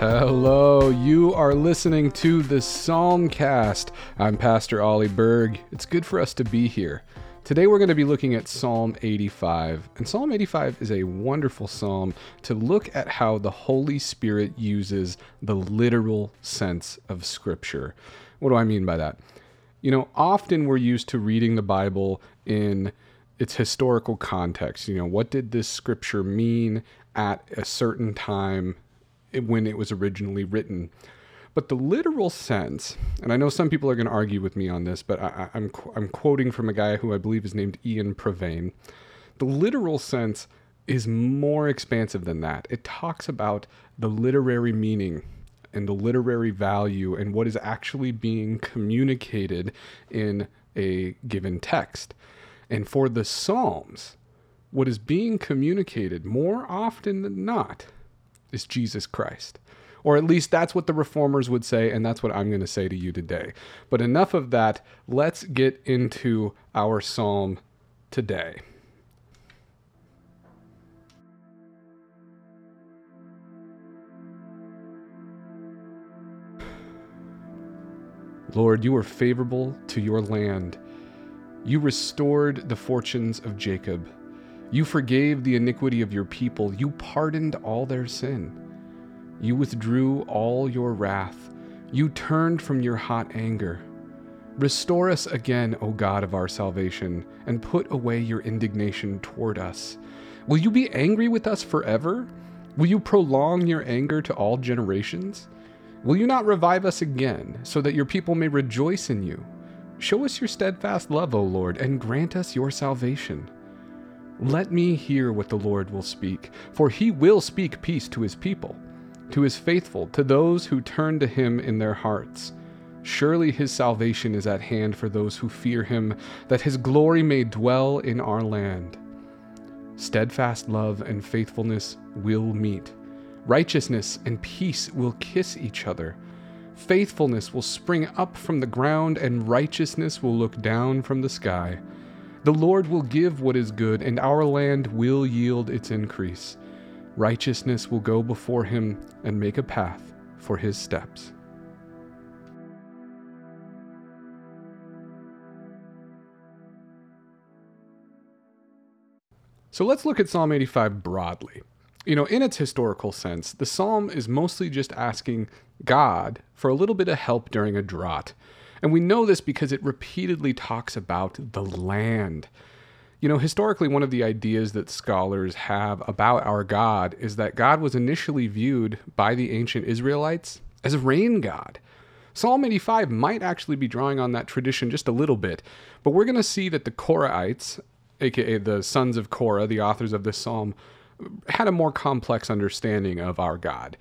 Hello, you are listening to the Psalmcast. I'm Pastor Ollie Bergh. It's good for us to be here. Today we're going to be looking at Psalm 85. And Psalm 85 is a wonderful psalm to look at how the Holy Spirit uses the literal sense of Scripture. What do I mean by that? You know, often we're used to reading the Bible in its historical context. You know, what did this scripture mean at a certain time when it was originally written? But the literal sense, and I know some people are going to argue with me on this, but I, am I'm, I'm quoting from a guy who I believe is named Iain Provan. The literal sense is more expansive than that. It talks about the literary meaning and the literary value and what is actually being communicated in a given text. And for the Psalms, what is being communicated more often than not is Jesus Christ. Or at least that's what the reformers would say, and that's what I'm going to say to you today. But enough of that. Let's get into our psalm today. Lord, you are favorable to your land you restored the fortunes of Jacob. You forgave the iniquity of your people. You pardoned all their sin. You withdrew all your wrath. You turned from your hot anger. Restore us again, O God of our salvation, and put away your indignation toward us. Will you be angry with us forever? Will you prolong your anger to all generations? Will you not revive us again, so that your people may rejoice in you? Show us your steadfast love, O Lord, and grant us your salvation. Let me hear what the Lord will speak, for he will speak peace to his people, to his faithful, to those who turn to him in their hearts. Surely his salvation is at hand for those who fear him, that his glory may dwell in our land. Steadfast love and faithfulness will meet. Righteousness and peace will kiss each other. Faithfulness will spring up from the ground, and righteousness will look down from the sky. The Lord will give what is good, and our land will yield its increase. Righteousness will go before him and make a path for his steps. So let's look at Psalm 85 broadly. You know, in its historical sense, the psalm is mostly just asking God for a little bit of help during a drought. And we know this because it repeatedly talks about the land. You know, historically, one of the ideas that scholars have about our God is that God was initially viewed by the ancient Israelites as a rain god. Psalm 85 might actually be drawing on that tradition just a little bit, but we're going to see that the Korahites, aka the sons of Korah, the authors of this psalm, had a more complex understanding of our God.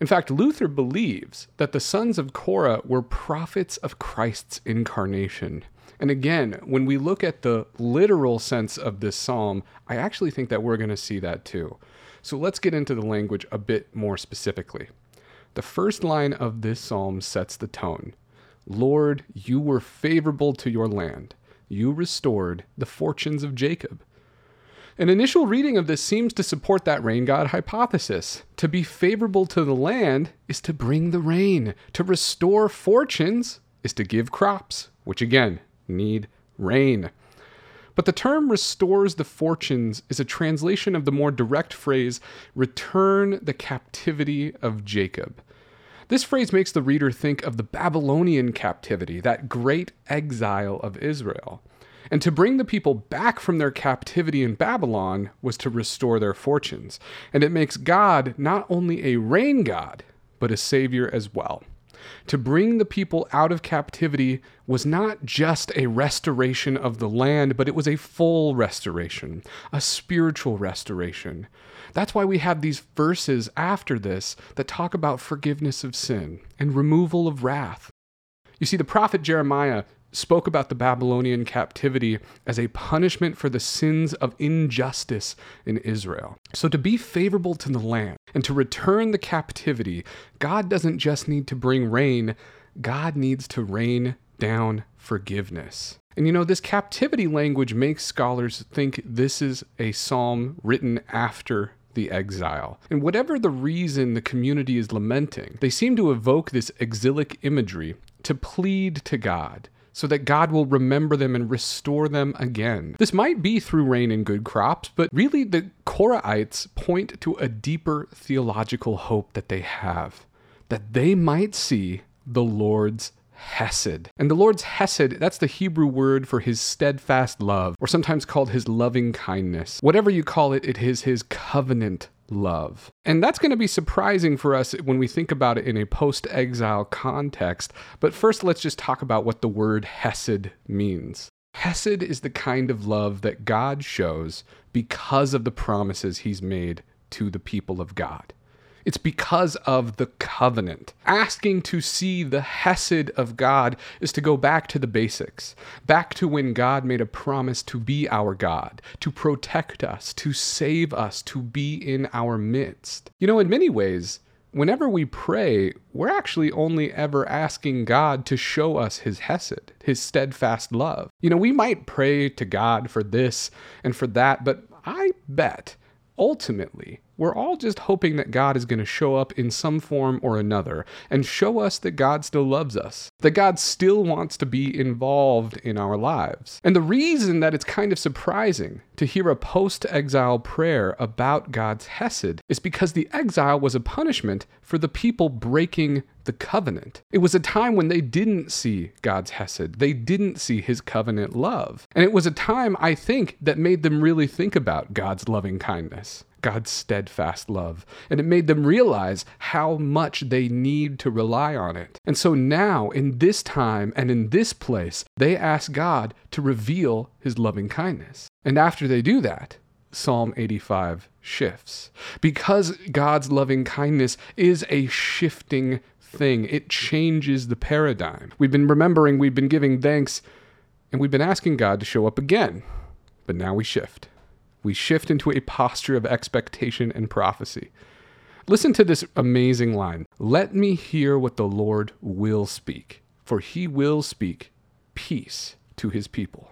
In fact, Luther believes that the sons of Korah were prophets of Christ's incarnation. And again, when we look at the literal sense of this psalm, I actually think that we're going to see that too. So let's get into the language a bit more specifically. The first line of this psalm sets the tone Lord, you were favorable to your land. You restored the fortunes of Jacob. An initial reading of this seems to support that rain god hypothesis. To be favorable to the land is to bring the rain. To restore fortunes is to give crops, which again need rain. But the term restores the fortunes is a translation of the more direct phrase, return the captivity of Jacob. This phrase makes the reader think of the Babylonian captivity, that great exile of Israel. And to bring the people back from their captivity in Babylon was to restore their fortunes. And it makes God not only a rain god, but a savior as well. To bring the people out of captivity was not just a restoration of the land, but it was a full restoration, a spiritual restoration. That's why we have these verses after this that talk about forgiveness of sin and removal of wrath. You see, the prophet Jeremiah spoke about the Babylonian captivity as a punishment for the sins of injustice in Israel. So, to be favorable to the land and to return the captivity, God doesn't just need to bring rain, God needs to rain down forgiveness. And you know, this captivity language makes scholars think this is a psalm written after the exile. And whatever the reason the community is lamenting, they seem to evoke this exilic imagery to plead to God so that God will remember them and restore them again. This might be through rain and good crops, but really the Korahites point to a deeper theological hope that they have, that they might see the Lord's Hesed. And the Lord's Hesed, that's the Hebrew word for his steadfast love, or sometimes called his loving kindness. Whatever you call it, it is his covenant love. And that's going to be surprising for us when we think about it in a post exile context. But first, let's just talk about what the word Hesed means. Hesed is the kind of love that God shows because of the promises he's made to the people of God. It's because of the covenant. Asking to see the Hesed of God is to go back to the basics, back to when God made a promise to be our God, to protect us, to save us, to be in our midst. You know, in many ways, whenever we pray, we're actually only ever asking God to show us his Hesed, his steadfast love. You know, we might pray to God for this and for that, but I bet ultimately we're all just hoping that God is going to show up in some form or another and show us that God still loves us, that God still wants to be involved in our lives. And the reason that it's kind of surprising to hear a post exile prayer about God's Hesed is because the exile was a punishment for the people breaking the covenant. It was a time when they didn't see God's Hesed, they didn't see his covenant love. And it was a time, I think, that made them really think about God's loving kindness. God's steadfast love, and it made them realize how much they need to rely on it. And so now, in this time and in this place, they ask God to reveal his loving kindness. And after they do that, Psalm 85 shifts. Because God's loving kindness is a shifting thing, it changes the paradigm. We've been remembering, we've been giving thanks, and we've been asking God to show up again. But now we shift we shift into a posture of expectation and prophecy. Listen to this amazing line Let me hear what the Lord will speak, for he will speak peace to his people.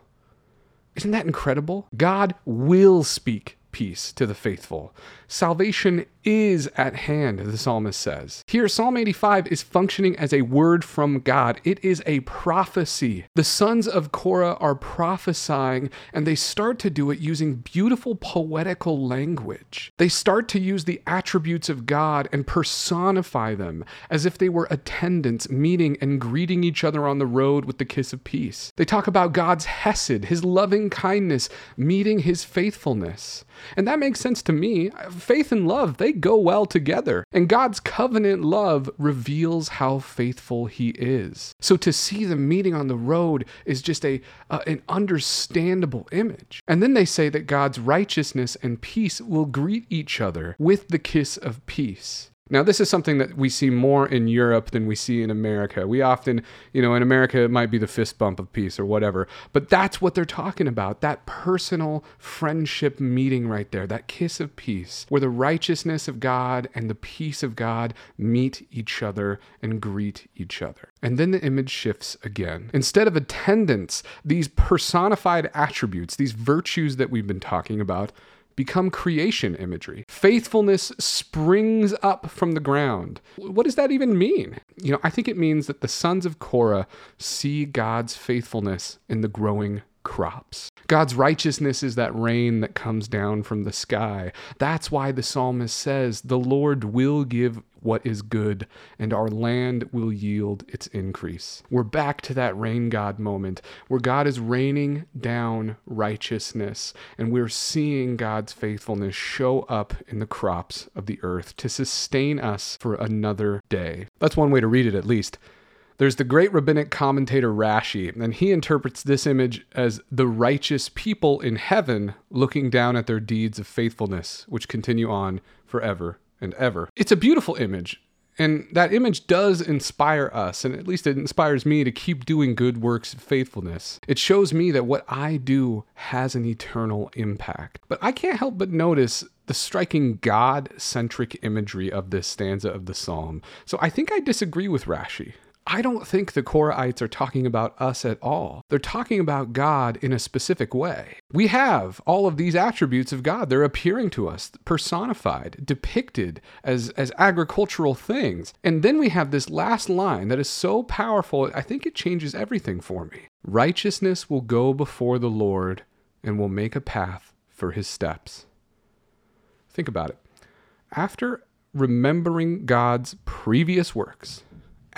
Isn't that incredible? God will speak peace to the faithful. Salvation is at hand, the psalmist says. Here, Psalm 85 is functioning as a word from God. It is a prophecy. The sons of Korah are prophesying, and they start to do it using beautiful poetical language. They start to use the attributes of God and personify them as if they were attendants meeting and greeting each other on the road with the kiss of peace. They talk about God's Hesed, his loving kindness, meeting his faithfulness. And that makes sense to me. Faith and love, they go well together. And God's covenant love reveals how faithful he is. So to see them meeting on the road is just a uh, an understandable image. And then they say that God's righteousness and peace will greet each other with the kiss of peace. Now, this is something that we see more in Europe than we see in America. We often, you know, in America, it might be the fist bump of peace or whatever, but that's what they're talking about that personal friendship meeting right there, that kiss of peace, where the righteousness of God and the peace of God meet each other and greet each other. And then the image shifts again. Instead of attendants, these personified attributes, these virtues that we've been talking about, become creation imagery. Faithfulness springs up from the ground. What does that even mean? You know, I think it means that the sons of Korah see God's faithfulness in the growing crops. God's righteousness is that rain that comes down from the sky. That's why the psalmist says, The Lord will give what is good, and our land will yield its increase. We're back to that rain God moment where God is raining down righteousness, and we're seeing God's faithfulness show up in the crops of the earth to sustain us for another day. That's one way to read it, at least. There's the great rabbinic commentator Rashi, and he interprets this image as the righteous people in heaven looking down at their deeds of faithfulness, which continue on forever and ever. It's a beautiful image, and that image does inspire us, and at least it inspires me to keep doing good works of faithfulness. It shows me that what I do has an eternal impact. But I can't help but notice the striking God centric imagery of this stanza of the psalm. So I think I disagree with Rashi. I don't think the Korahites are talking about us at all. They're talking about God in a specific way. We have all of these attributes of God. They're appearing to us, personified, depicted as, as agricultural things. And then we have this last line that is so powerful, I think it changes everything for me. Righteousness will go before the Lord and will make a path for his steps. Think about it. After remembering God's previous works,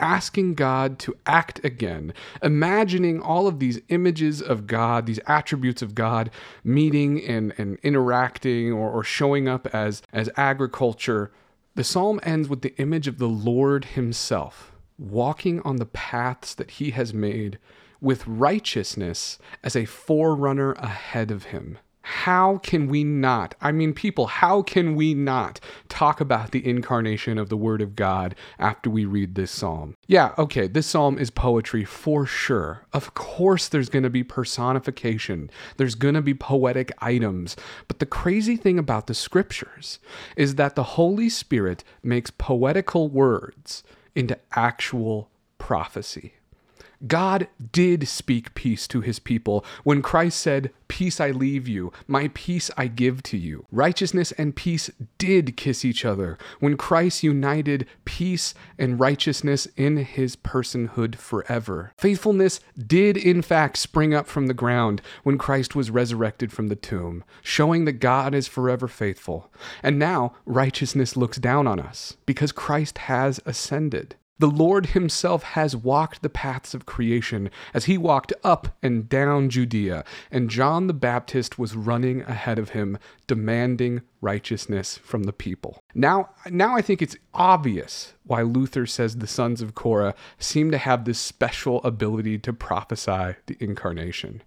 asking God to act again, imagining all of these images of God, these attributes of God meeting and, and interacting or, or showing up as, as agriculture, the psalm ends with the image of the Lord Himself walking on the paths that He has made with righteousness as a forerunner ahead of Him. How can we not, I mean, people, how can we not talk about the incarnation of the Word of God after we read this psalm? Yeah, okay, this psalm is poetry for sure. Of course, there's going to be personification, there's going to be poetic items. But the crazy thing about the scriptures is that the Holy Spirit makes poetical words into actual prophecy. God did speak peace to his people when Christ said, Peace I leave you, my peace I give to you. Righteousness and peace did kiss each other when Christ united peace and righteousness in his personhood forever. Faithfulness did, in fact, spring up from the ground when Christ was resurrected from the tomb, showing that God is forever faithful. And now righteousness looks down on us because Christ has ascended. The Lord himself has walked the paths of creation as he walked up and down Judea, and John the Baptist was running ahead of him, demanding righteousness from the people. Now, now I think it's obvious why Luther says the sons of Korah seem to have this special ability to prophesy the incarnation.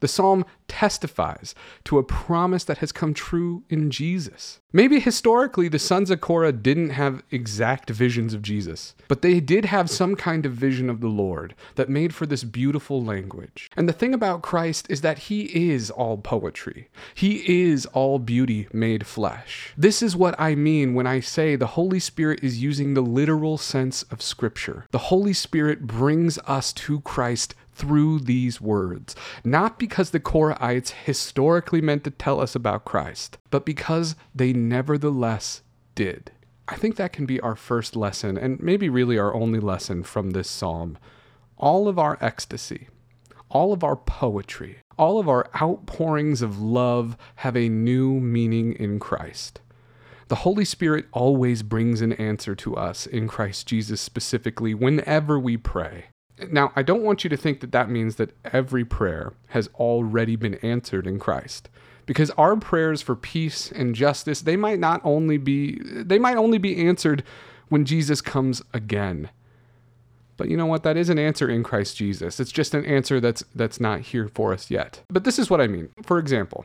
The psalm testifies to a promise that has come true in Jesus. Maybe historically, the sons of Korah didn't have exact visions of Jesus, but they did have some kind of vision of the Lord that made for this beautiful language. And the thing about Christ is that he is all poetry, he is all beauty made flesh. This is what I mean when I say the Holy Spirit is using the literal sense of Scripture. The Holy Spirit brings us to Christ through these words, not because the Korahites historically meant to tell us about Christ, but because they nevertheless did. I think that can be our first lesson, and maybe really our only lesson from this psalm. All of our ecstasy, all of our poetry, all of our outpourings of love have a new meaning in Christ. The Holy Spirit always brings an answer to us in Christ Jesus specifically whenever we pray. Now, I don't want you to think that that means that every prayer has already been answered in Christ. Because our prayers for peace and justice, they might not only be they might only be answered when Jesus comes again. But you know what? That is an answer in Christ Jesus. It's just an answer that's that's not here for us yet. But this is what I mean. For example,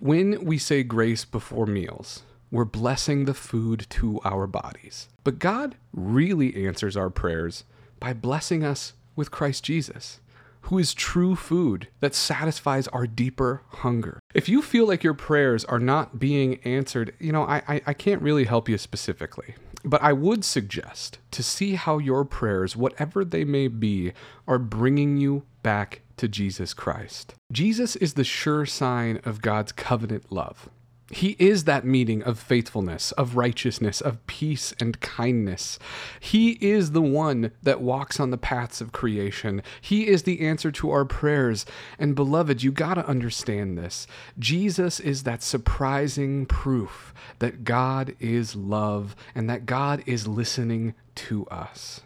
when we say grace before meals, we're blessing the food to our bodies. But God really answers our prayers by blessing us with Christ Jesus, who is true food that satisfies our deeper hunger. If you feel like your prayers are not being answered, you know, I, I, I can't really help you specifically. But I would suggest to see how your prayers, whatever they may be, are bringing you back to Jesus Christ. Jesus is the sure sign of God's covenant love. He is that meeting of faithfulness, of righteousness, of peace and kindness. He is the one that walks on the paths of creation. He is the answer to our prayers. And beloved, you got to understand this. Jesus is that surprising proof that God is love and that God is listening to us.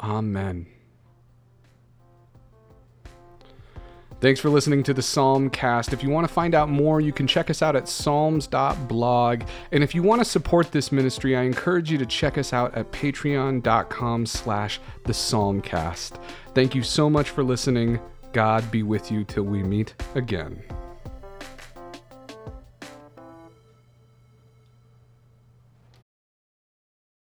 Amen. Thanks for listening to the Psalmcast. If you want to find out more, you can check us out at psalms.blog. And if you want to support this ministry, I encourage you to check us out at patreon.com slash the Psalmcast. Thank you so much for listening. God be with you till we meet again.